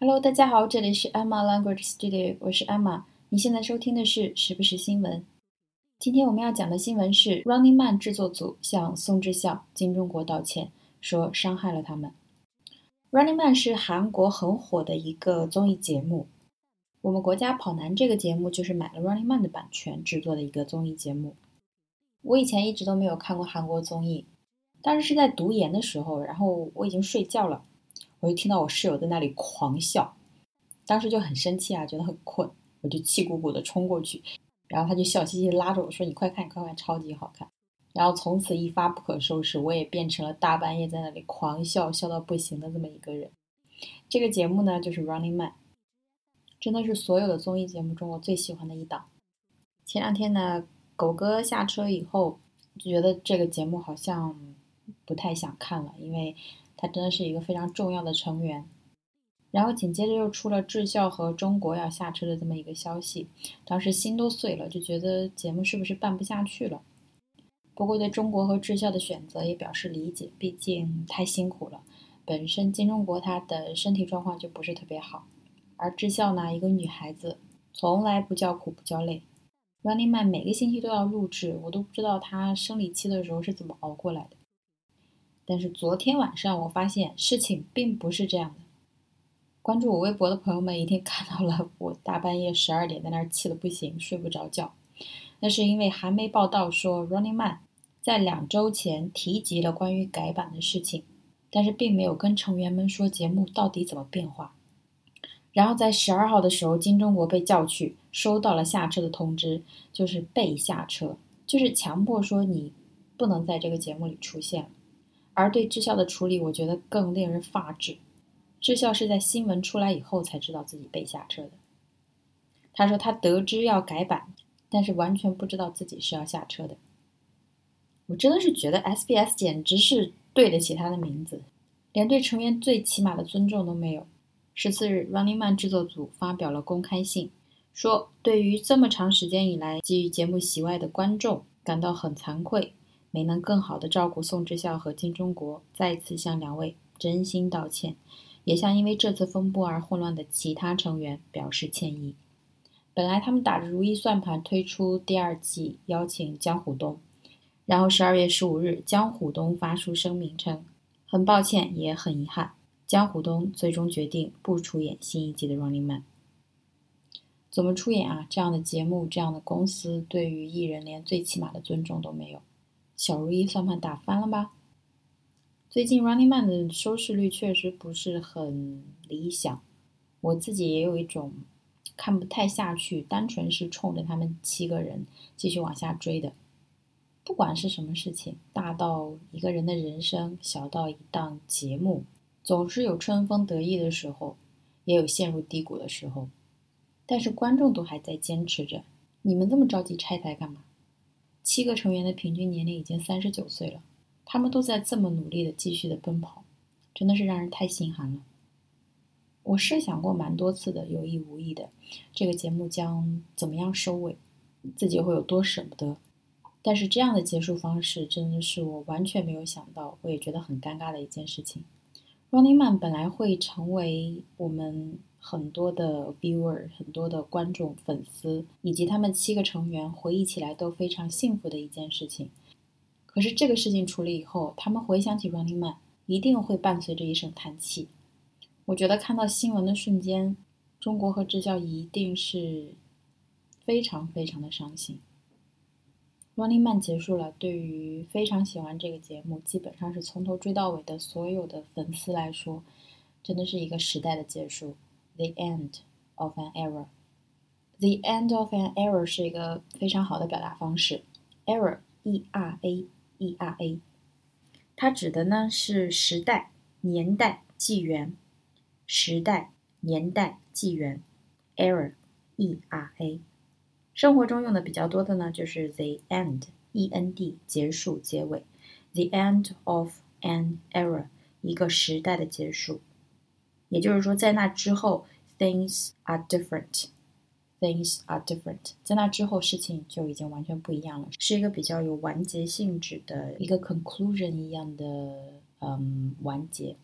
Hello，大家好，这里是 Emma Language Studio，我是 Emma。你现在收听的是时不时新闻。今天我们要讲的新闻是 Running Man 制作组向宋智孝、金钟国道歉，说伤害了他们。Running Man 是韩国很火的一个综艺节目。我们国家跑男这个节目就是买了 Running Man 的版权制作的一个综艺节目。我以前一直都没有看过韩国综艺，当时是在读研的时候，然后我已经睡觉了。我就听到我室友在那里狂笑，当时就很生气啊，觉得很困，我就气鼓鼓的冲过去，然后他就笑嘻嘻拉着我说：“你快看，快看，超级好看。”然后从此一发不可收拾，我也变成了大半夜在那里狂笑，笑到不行的这么一个人。这个节目呢，就是 Running Man，真的是所有的综艺节目中我最喜欢的一档。前两天呢，狗哥下车以后，就觉得这个节目好像不太想看了，因为。他真的是一个非常重要的成员，然后紧接着又出了智孝和中国要下车的这么一个消息，当时心都碎了，就觉得节目是不是办不下去了。不过对中国和智孝的选择也表示理解，毕竟太辛苦了。本身金钟国他的身体状况就不是特别好，而智孝呢，一个女孩子从来不叫苦不叫累。Running Man 每个星期都要录制，我都不知道她生理期的时候是怎么熬过来的。但是昨天晚上我发现事情并不是这样的。关注我微博的朋友们一定看到了，我大半夜十二点在那儿气得不行，睡不着觉。那是因为韩媒报道说，Running Man 在两周前提及了关于改版的事情，但是并没有跟成员们说节目到底怎么变化。然后在十二号的时候，金钟国被叫去，收到了下车的通知，就是被下车，就是强迫说你不能在这个节目里出现了。而对智孝的处理，我觉得更令人发指。智孝是在新闻出来以后才知道自己被下车的。他说他得知要改版，但是完全不知道自己是要下车的。我真的是觉得 SBS 简直是对得起他的名字，连对成员最起码的尊重都没有。十四日，Running Man 制作组发表了公开信，说对于这么长时间以来给予节目席外的观众感到很惭愧。没能更好的照顾宋智孝和金钟国，再次向两位真心道歉，也向因为这次风波而混乱的其他成员表示歉意。本来他们打着如意算盘推出第二季，邀请江虎东，然后十二月十五日，江虎东发出声明称，很抱歉，也很遗憾，江虎东最终决定不出演新一季的《Running Man》。怎么出演啊？这样的节目，这样的公司，对于艺人连最起码的尊重都没有。小如意算盘打翻了吧？最近 Running Man 的收视率确实不是很理想，我自己也有一种看不太下去，单纯是冲着他们七个人继续往下追的。不管是什么事情，大到一个人的人生，小到一档节目，总是有春风得意的时候，也有陷入低谷的时候。但是观众都还在坚持着，你们这么着急拆台干嘛？七个成员的平均年龄已经三十九岁了，他们都在这么努力的继续的奔跑，真的是让人太心寒了。我设想过蛮多次的，有意无意的，这个节目将怎么样收尾，自己会有多舍不得。但是这样的结束方式真的是我完全没有想到，我也觉得很尴尬的一件事情。Running Man 本来会成为我们。很多的 viewer，很多的观众、粉丝以及他们七个成员回忆起来都非常幸福的一件事情。可是这个事情处理以后，他们回想起 Running Man，一定会伴随着一声叹气。我觉得看到新闻的瞬间，中国和支教一定是非常非常的伤心。Running Man 结束了，对于非常喜欢这个节目，基本上是从头追到尾的所有的粉丝来说，真的是一个时代的结束。The end of an era. The end of an era 是一个非常好的表达方式。Era, E-R-A-E-R-A，它指的呢是时代、年代、纪元。时代、年代、纪元。Era, E-R-A。生活中用的比较多的呢就是 the end, E-N-D，结束、结尾。The end of an era，一个时代的结束。也就是说，在那之后，things are different。things are different。在那之后，事情就已经完全不一样了，是一个比较有完结性质的一个 conclusion 一样的嗯完结。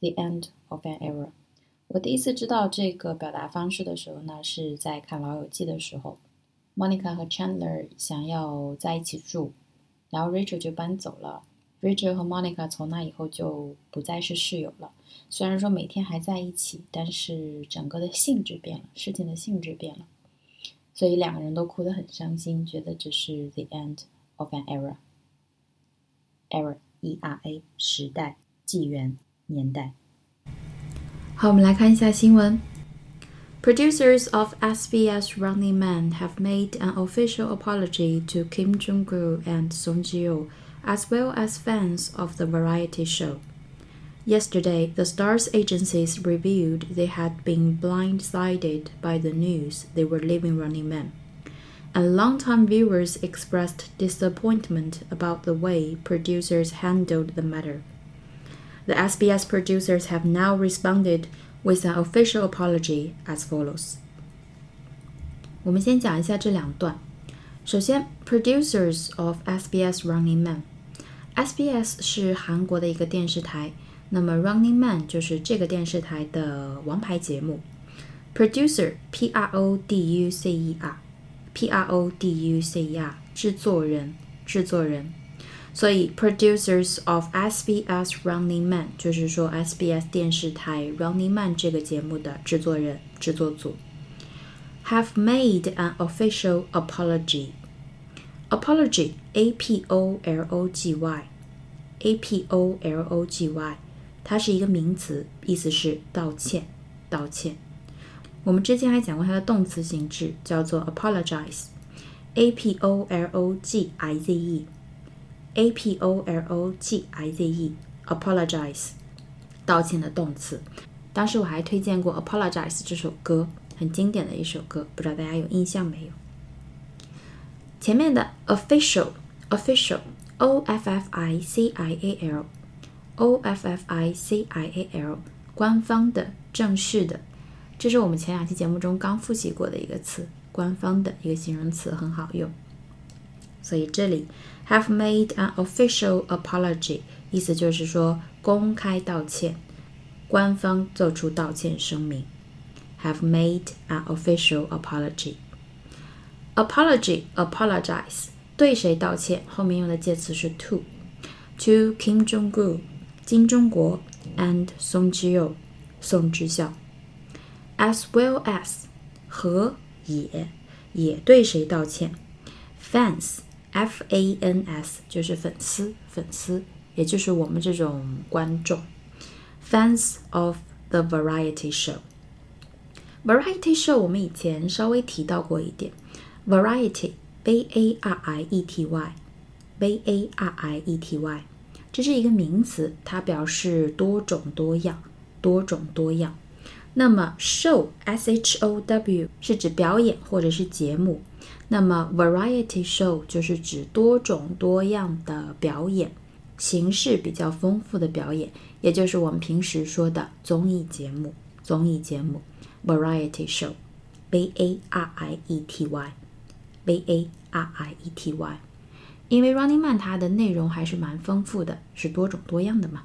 The end of an era。我第一次知道这个表达方式的时候呢，是在看《老友记》的时候，Monica 和 Chandler 想要在一起住，然后 Rachel 就搬走了。Rachel 和 Monica 从那以后就不再是室友了。虽然说每天还在一起，但是整个的性质变了，事情的性质变了，所以两个人都哭得很伤心，觉得这是 the end of an era。era，E-R-A，时代、纪元、年代。好，我们来看一下新闻。Producers of SBS Running Man have made an official apology to Kim Jong-un and Song Ji-hyo as well as fans of the variety show. Yesterday, the stars agencies revealed they had been blindsided by the news they were leaving Running Man. And longtime viewers expressed disappointment about the way producers handled the matter. The SBS producers have now responded with an official apology as follows. 我们先讲一下这两段。首先，producers of SBS Running Man SBS 是韩国的一个电视台，那么 Running Man 就是这个电视台的王牌节目。Producer P R O D U C E R P R O D U C E R 制作人，制作人。所以 Producers of SBS Running Man 就是说 SBS 电视台 Running Man 这个节目的制作人、制作组。Have made an official apology Apology a p o l o g y a p o l o g y，它是一个名词，意思是道歉，道歉。我们之前还讲过它的动词形式，叫做 apologize，a p o l o g i z e，a p o l o g i z e，apologize，道歉的动词。当时我还推荐过 apologize 这首歌，很经典的一首歌，不知道大家有印象没有？前面的 official，official，o f f i c i a l，o f f i c i a l，官方的、正式的，这是我们前两期节目中刚复习过的一个词，官方的一个形容词很好用。所以这里 have made an official apology，意思就是说公开道歉，官方做出道歉声明。have made an official apology。 apology apologize 对谁道歉？后面用的介词是 to。to Kim Jong Un 金钟国 and Song Ji-hyo 宋智孝，as well as 和也也对谁道歉？fans f a n s 就是粉丝粉丝，也就是我们这种观众，fans of the variety show。variety show 我们以前稍微提到过一点。 Variety, v a r i e t y, v a r i e t y，这是一个名词，它表示多种多样，多种多样。那么 show, s h o w 是指表演或者是节目。那么 variety show 就是指多种多样的表演，形式比较丰富的表演，也就是我们平时说的综艺节目。综艺节目 variety show, v a r i e t y。V A R I E T Y，因为 Running Man 它的内容还是蛮丰富的，是多种多样的嘛，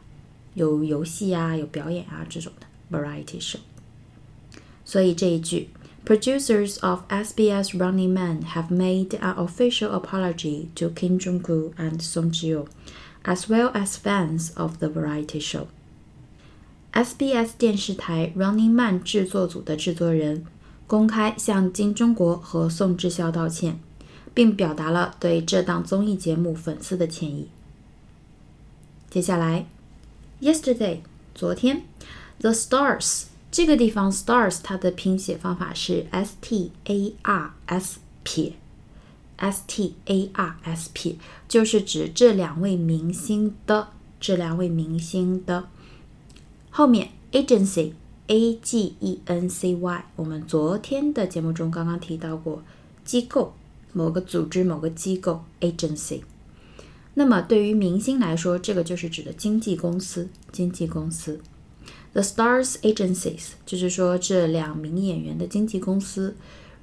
有游戏啊，有表演啊这种的 variety show。所以这一句，Producers of SBS Running Man have made an official apology to Kim Jong-un and Song Ji-hyo, as well as fans of the variety show. SBS 电视台 Running Man 制作组的制作人 公开向金钟国和宋智孝道歉，并表达了对这档综艺节目粉丝的歉意。接下来，yesterday，昨天，the stars 这个地方，stars 它的拼写方法是 s t a r s 撇，s t a r s 撇，就是指这两位明星的，这两位明星的后面 agency。A G E N C Y，我们昨天的节目中刚刚提到过，机构某个组织某个机构 agency。那么对于明星来说，这个就是指的经纪公司。经纪公司，The Stars Agencies，就是说这两名演员的经纪公司。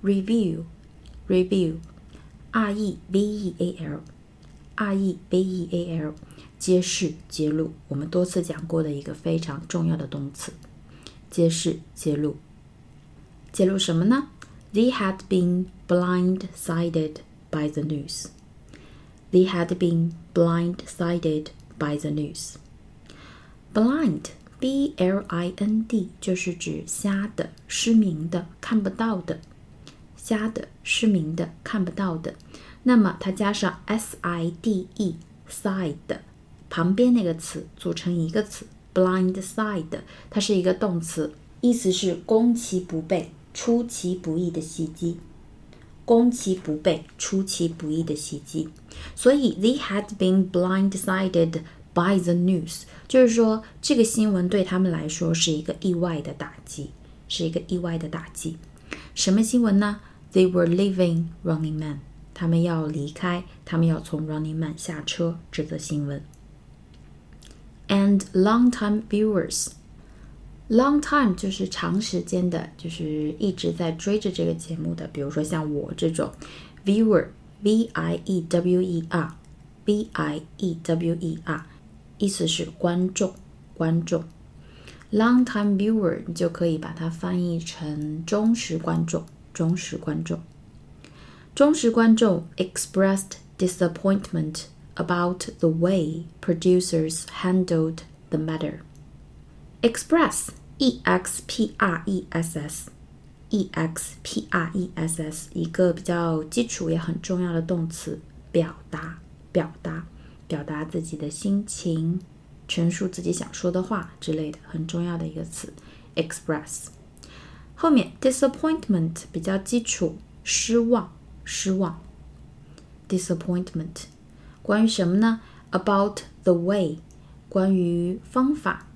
Review，Review，R E V E A L，R E V E A L，揭示揭露，我们多次讲过的一个非常重要的动词。揭示、揭露。揭露什么呢？They had been blindsided by the news. They had been blindsided by the news. Blind, B-L-I-N-D，就是指瞎的、失明的、看不到的。瞎的、失明的、看不到的。那么它加上 s-i-d-e，side，旁边那个词组成一个词 Blindside，它是一个动词，意思是攻其不备、出其不意的袭击。攻其不备、出其不意的袭击。所以 they had been blindsided by the news，就是说这个新闻对他们来说是一个意外的打击，是一个意外的打击。什么新闻呢？They were leaving Running Man。他们要离开，他们要从 Running Man 下车。这则新闻。And long-time viewers，long time 就是长时间的，就是一直在追着这个节目的，比如说像我这种 viewer，v i e w e r，v i e w e r，意思是观众，观众。Long-time viewer，你就可以把它翻译成忠实观众，忠实观众。忠实观众 expressed disappointment about the way producers handled the matter. Express, e x p r e s s, e x p r e s s，一个比较基础也很重要的动词，表达，表达，表达自己的心情，陈述自己想说的话之类的，很重要的一个词，express。后面 disappointment 比较基础，失望。失望，disappointment。 关于什么呢？About the way，关于方法。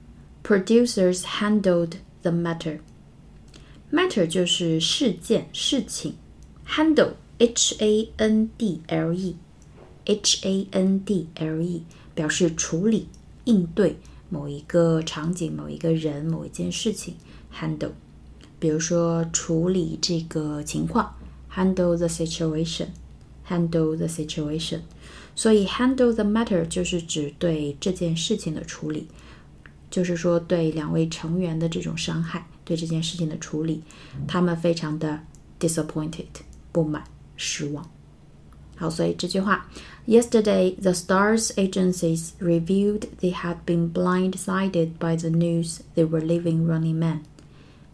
Producers handled the matter。matter 就是事件、事情。handle，h a n d l e，h a n d l e 表示处理、应对某一个场景、某一个人、某一件事情。handle，比如说处理这个情况。handle the situation, handle the situation。 所以 handle the matter 就是指对这件事情的处理，就是说对两位成员的这种伤害，对这件事情的处理，他们非常的 disappointed，不满、失望。好，所以这句话，Yesterday the stars agencies revealed they had been blindsided by the news they were leaving Running Man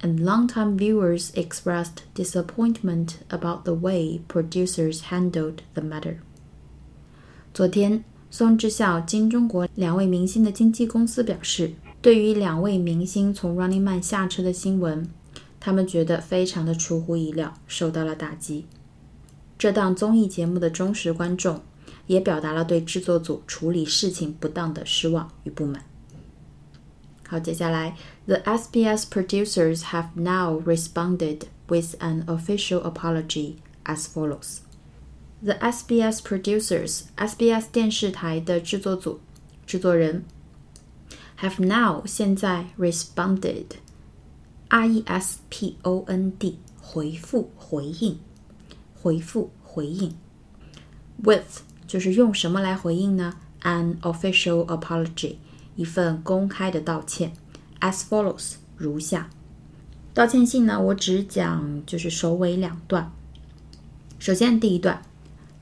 and longtime viewers expressed disappointment about the way producers handled the matter. 昨天，宋智孝、金钟国两位明星的经纪公司表示，对于两位明星从 Running Man 下车的新闻，他们觉得非常的出乎意料，受到了打击。这档综艺节目的忠实观众也表达了对制作组处理事情不当的失望与不满。好，接下来，The SBS producers have now responded with an official apology as follows. The SBS producers，SBS 电视台的制作组制作人，have now 现在 responded，r e s p o n d 回复回应回复回应，with 就是用什么来回应呢？An official apology。一份公开的道歉，as follows，如下。道歉信呢，我只讲就是首尾两段。首先第一段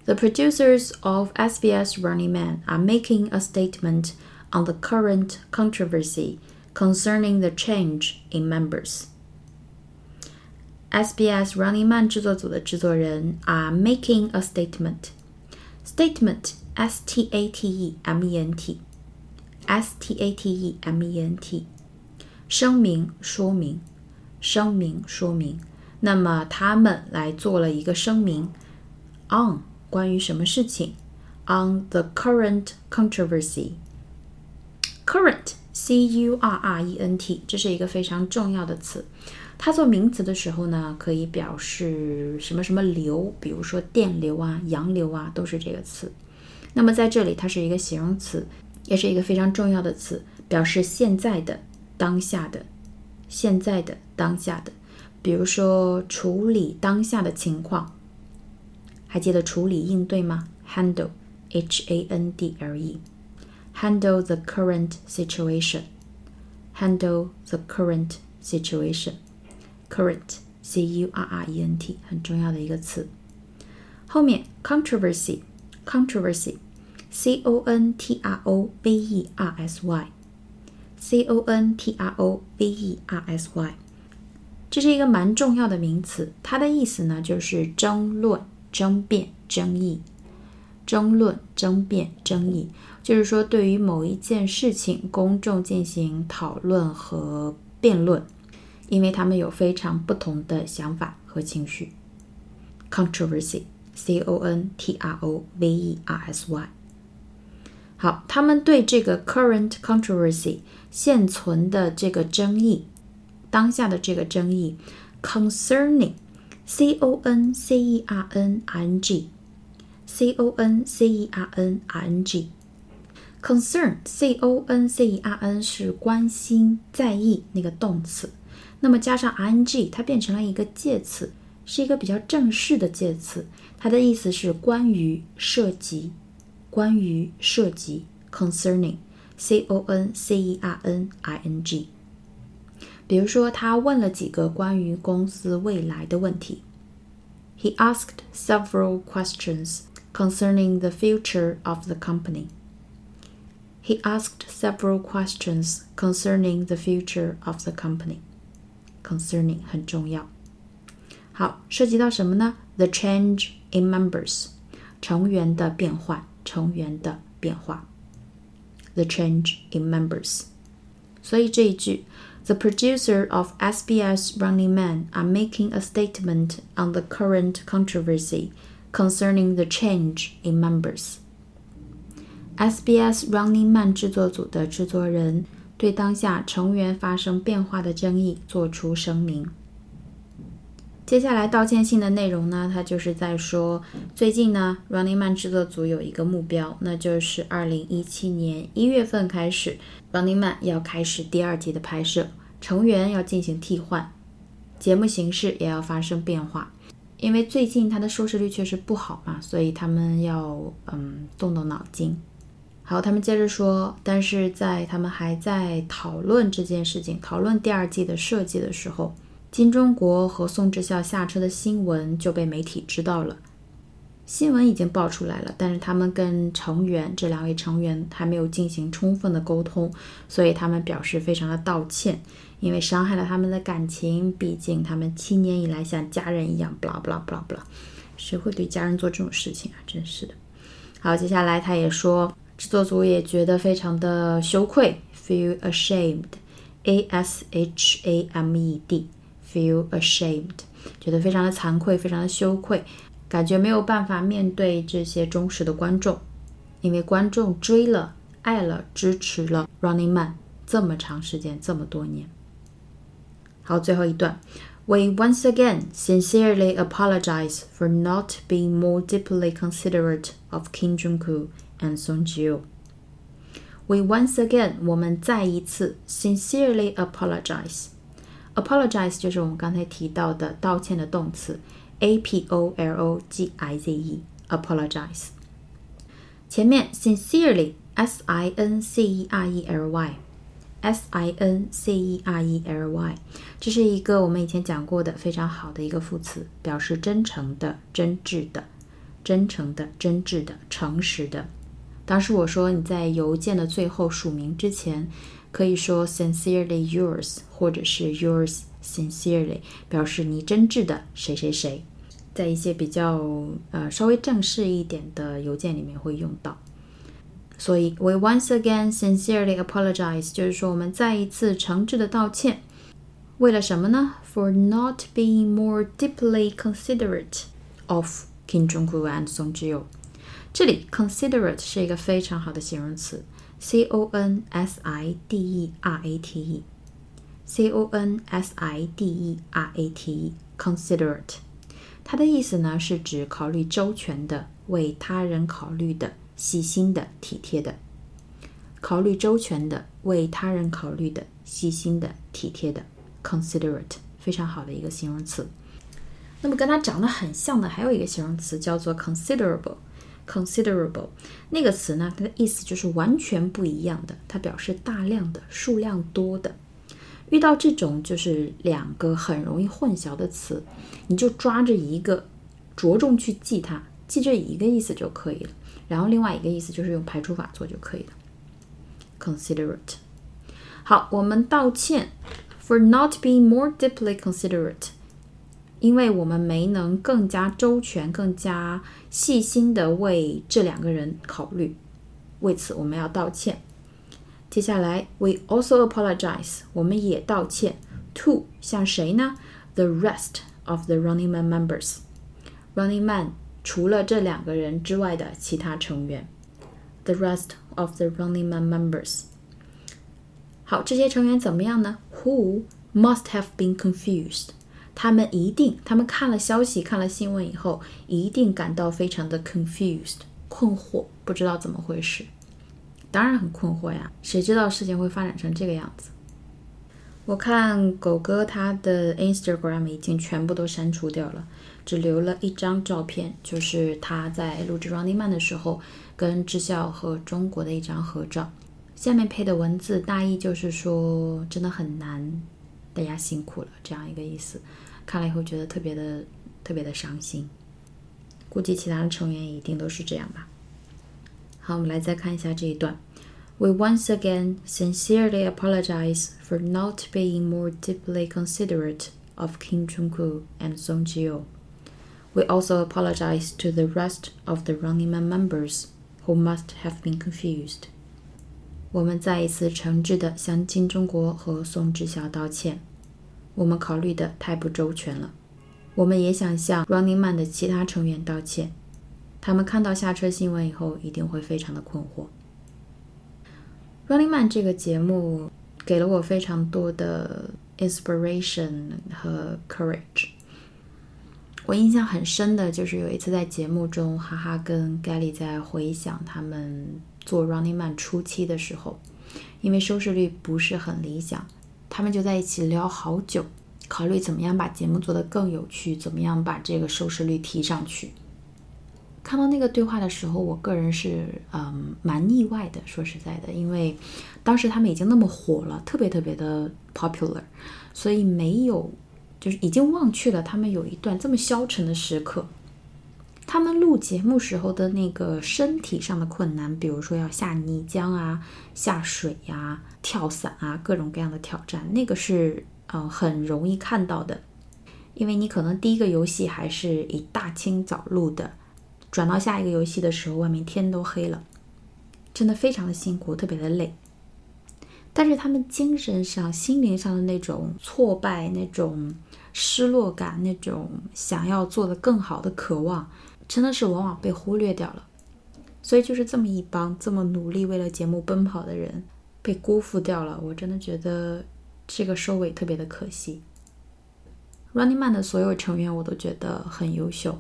，The producers of SBS Running Man are making a statement on the current controversy concerning the change in members. SBS Running Man 制作组的制作人 are making a statement. Statement, S-T-A-T-E-M-E-N-T. S T A T E M E N T，声明说明，声明说明。那么他们来做了一个声明，on 关于什么事情？On the current controversy。Current C U R R E N T，这是一个非常重要的词。它做名词的时候呢，可以表示什么什么流，比如说电流啊、洋流啊，都是这个词。那么在这里，它是一个形容词。也是一个非常重要的词，表示现在的、当下的、现在的、当下的。比如说，处理当下的情况，还记得处理应对吗？Handle，H-A-N-D-L-E，handle the current situation，handle the current situation。current，c u r r e n t，很重要的一个词。后面 controversy，controversy，c o n t r o v e r s y，c o n t r o v e r s y，这是一个蛮重要的名词，它的意思呢就是争论、争辩、争议。争论、争辩、争议，就是说对于某一件事情，公众进行讨论和辩论。因为他们有非常不同的想法和情绪。Controversy，c o n t r o v e r s y。好，他们对这个 current controversy 现存的这个争议，当下的这个争议，concerning，concerning，c o n c e r n i n g，c o n c e r n i n g，concern，c o n c e r n 是关心、在意那个动词。那么加上 ing，它变成了一个介词，是一个比较正式的介词。它的意思是关于、涉及、关于、涉及，concerning，c o n c e r n i n g。比如说，他问了几个关于公司未来的问题。He asked several questions concerning the future of the company. He asked several questions concerning the future of the company. concerning 很重要。好，涉及到什么呢？The change in members，成员的变换，成员的变化。The change in members。所以这一句 ，The producer of SBS Running Man are making a statement on the current controversy concerning the change in members. SBS Running Man 制作组的制作人对当下成员发生变化的争议作出声明。接下来道歉信的内容呢？它就是在说，最近呢，Running Man 制作组有一个目标，那就是二零一七年一月份开始，Running Man 要开始第二季的拍摄， 成员要进行替换，节目形式也要发生变化。因为最近它的收视率确实不好嘛，所以他们要嗯动动脑筋。好，他们接着说，但是在他们还在讨论这件事情，讨论第二季的设计的时候，金钟国和宋智孝下车的新闻就被媒体知道了。新闻已经爆出来了，但是他们跟成员这两位成员还没有进行充分的沟通，所以他们表示非常的道歉，因为伤害了他们的感情。毕竟他们七年以来像家人一样，不啦不啦不啦不啦，谁会对家人做这种事情啊？真是的。好，接下来他也说。制作组也觉得非常的羞愧，feel ashamed，a s h a m e d，feel ashamed，觉得非常的惭愧，非常的羞愧，感觉没有办法面对这些忠实的观众，因为观众追了、爱了、支持了 Running Man 这么长时间，这么多年。好，最后一段，We once again sincerely apologize for not being more deeply considerate of Kim Jong-un. and Song Jiu. We once again，我们再一次 sincerely apologize。apologize 就是我们刚才提到的道歉的动词，a p o l o g i z e，apologize。前面 sincerely s i n c e r e l y s i n c e r e l y，这是一个我们以前讲过的非常好的一个副词，表示真诚的、真挚的、真诚的、真挚的、诚实的。当时我说你在邮件的最后署名之前，可以说 sincerely yours，或者是 yours sincerely，表示你真挚的谁谁谁。在一些比较呃稍微正式一点的邮件里面会用到。所以 we once again sincerely apologize，就是说我们再一次诚挚的道歉。为了什么呢？For not being more deeply considerate of Kim Jong-un and Song Jiu。这里 considerate 是一个非常好的形容词，c o n s i d e r a t e，c o n s i d e r a t e，considerate，它的意思呢是指考虑周全的、为他人考虑的、 细心的、体贴的。考虑周全的、为他人考虑的、细心的、体贴的，considerate，非常好的一个形容词。那么跟它长得很像的还有一个形容词叫做 considerable。considerable 那个词呢，它的意思就是完全不一样的，它表示大量的、数量多的。遇到这种就是两个很容易混淆的词，你就抓着一个，着重去记它，记这一个意思就可以了。然后另外一个意思就是用排除法做就可以了。Considerate。好，我们道歉，for not being more deeply considerate，因为我们没能更加周全、更加细心的为这两个人考虑，为此我们要道歉。接下来，we also apologize，我们也道歉。To 向谁呢？The rest of the Running Man members。Running Man 除了这两个人之外的其他成员。The rest of the Running Man members。好，这些成员怎么样呢？Who must have been confused？他们一定，他们看了消息、看了新闻以后，一定感到非常的 confused，困惑，不知道怎么回事。当然很困惑呀，谁知道事情会发展成这个样子？我看狗哥他的 Instagram 已经全部都删除掉了，只留了一张照片，就是他在录制 Running Man 的时候跟智孝和中国的一张合照。下面配的文字大意就是说真的很难，大家辛苦了这样一个意思。看了以后觉得特别的特别的伤心，估计其他的成员一定都是这样吧。好，我们来再看一下这一段。We once again sincerely apologize for not being more deeply considerate of Kim Jong-un and Song Ji-yo. We also apologize to the rest of the Running Man members who must have been confused. 我们再一次诚挚地向金钟国和宋智孝道歉，我们考虑的太不周全了。我们也想向 Running Man 的其他成员道歉。他们看到下车新闻以后，一定会非常的困惑。Running Man 这个节目给了我非常多的 inspiration 和 courage。 我印象很深的就是有一次在节目中，哈哈跟 Gally 在回想他们做 Running Man 初期的时候，因为收视率不是很理想，他们就在一起聊好久，考虑怎么样把节目做得更有趣，怎么样把这个收视率提上去。看到那个对话的时候，我个人是嗯蛮意外的。说实在的，因为当时他们已经那么火了，特别特别的 popular，所以没有就是已经忘去了他们有一段这么消沉的时刻。他们录节目时候的那个身体上的困难，比如说要下泥浆啊、下水呀、跳伞啊，各种各样的挑战，那个是嗯很容易看到的。因为你可能第一个游戏还是一大清早录的。转到下一个游戏的时候，外面天都黑了，真的非常的辛苦，特别的累。但是他们精神上、心灵上的那种挫败、那种失落感、那种想要做的更好的渴望，真的是往往被忽略掉了。所以就是这么一帮这么努力为了节目奔跑的人，被辜负掉了。我真的觉得这个收尾特别的可惜。Running Man 的所有成员我都觉得很优秀。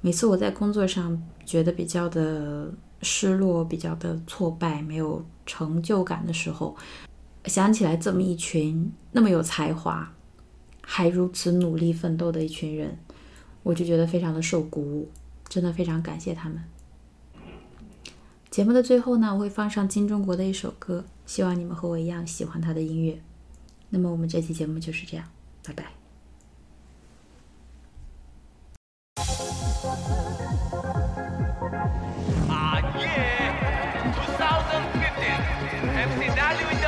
每次我在工作上觉得比较的失落、比较的挫败、没有成就感的时候，想起来这么一群那么有才华、还如此努力奋斗的一群人，我就觉得非常的受鼓舞，真的非常感谢他们。节目的最后呢，我会放上金钟国的一首歌，希望你们和我一样喜欢他的音乐。那么我们这期节目就是这样，拜拜。Hallelujah.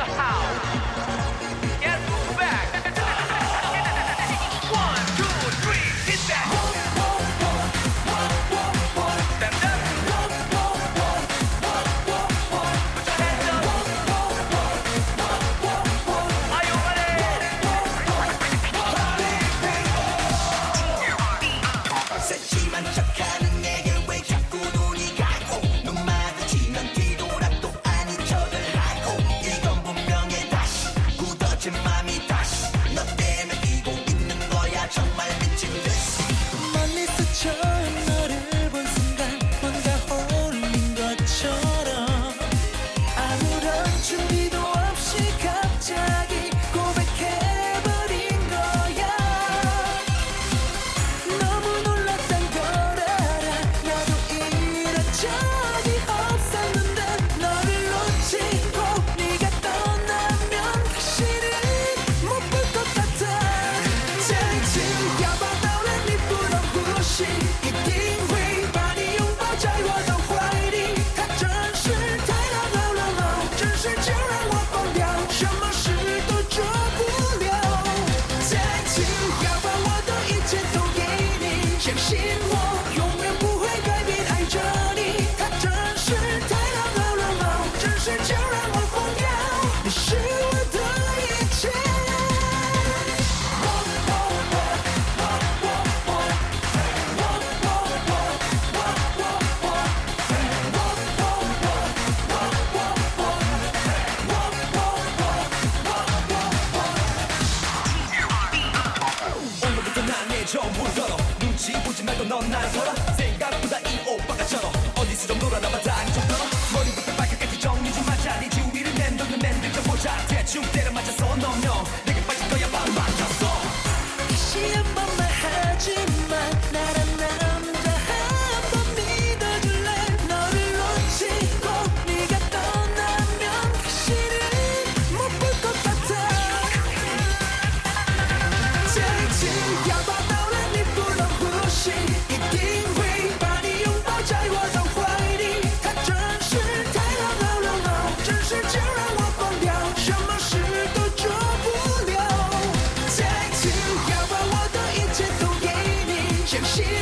你，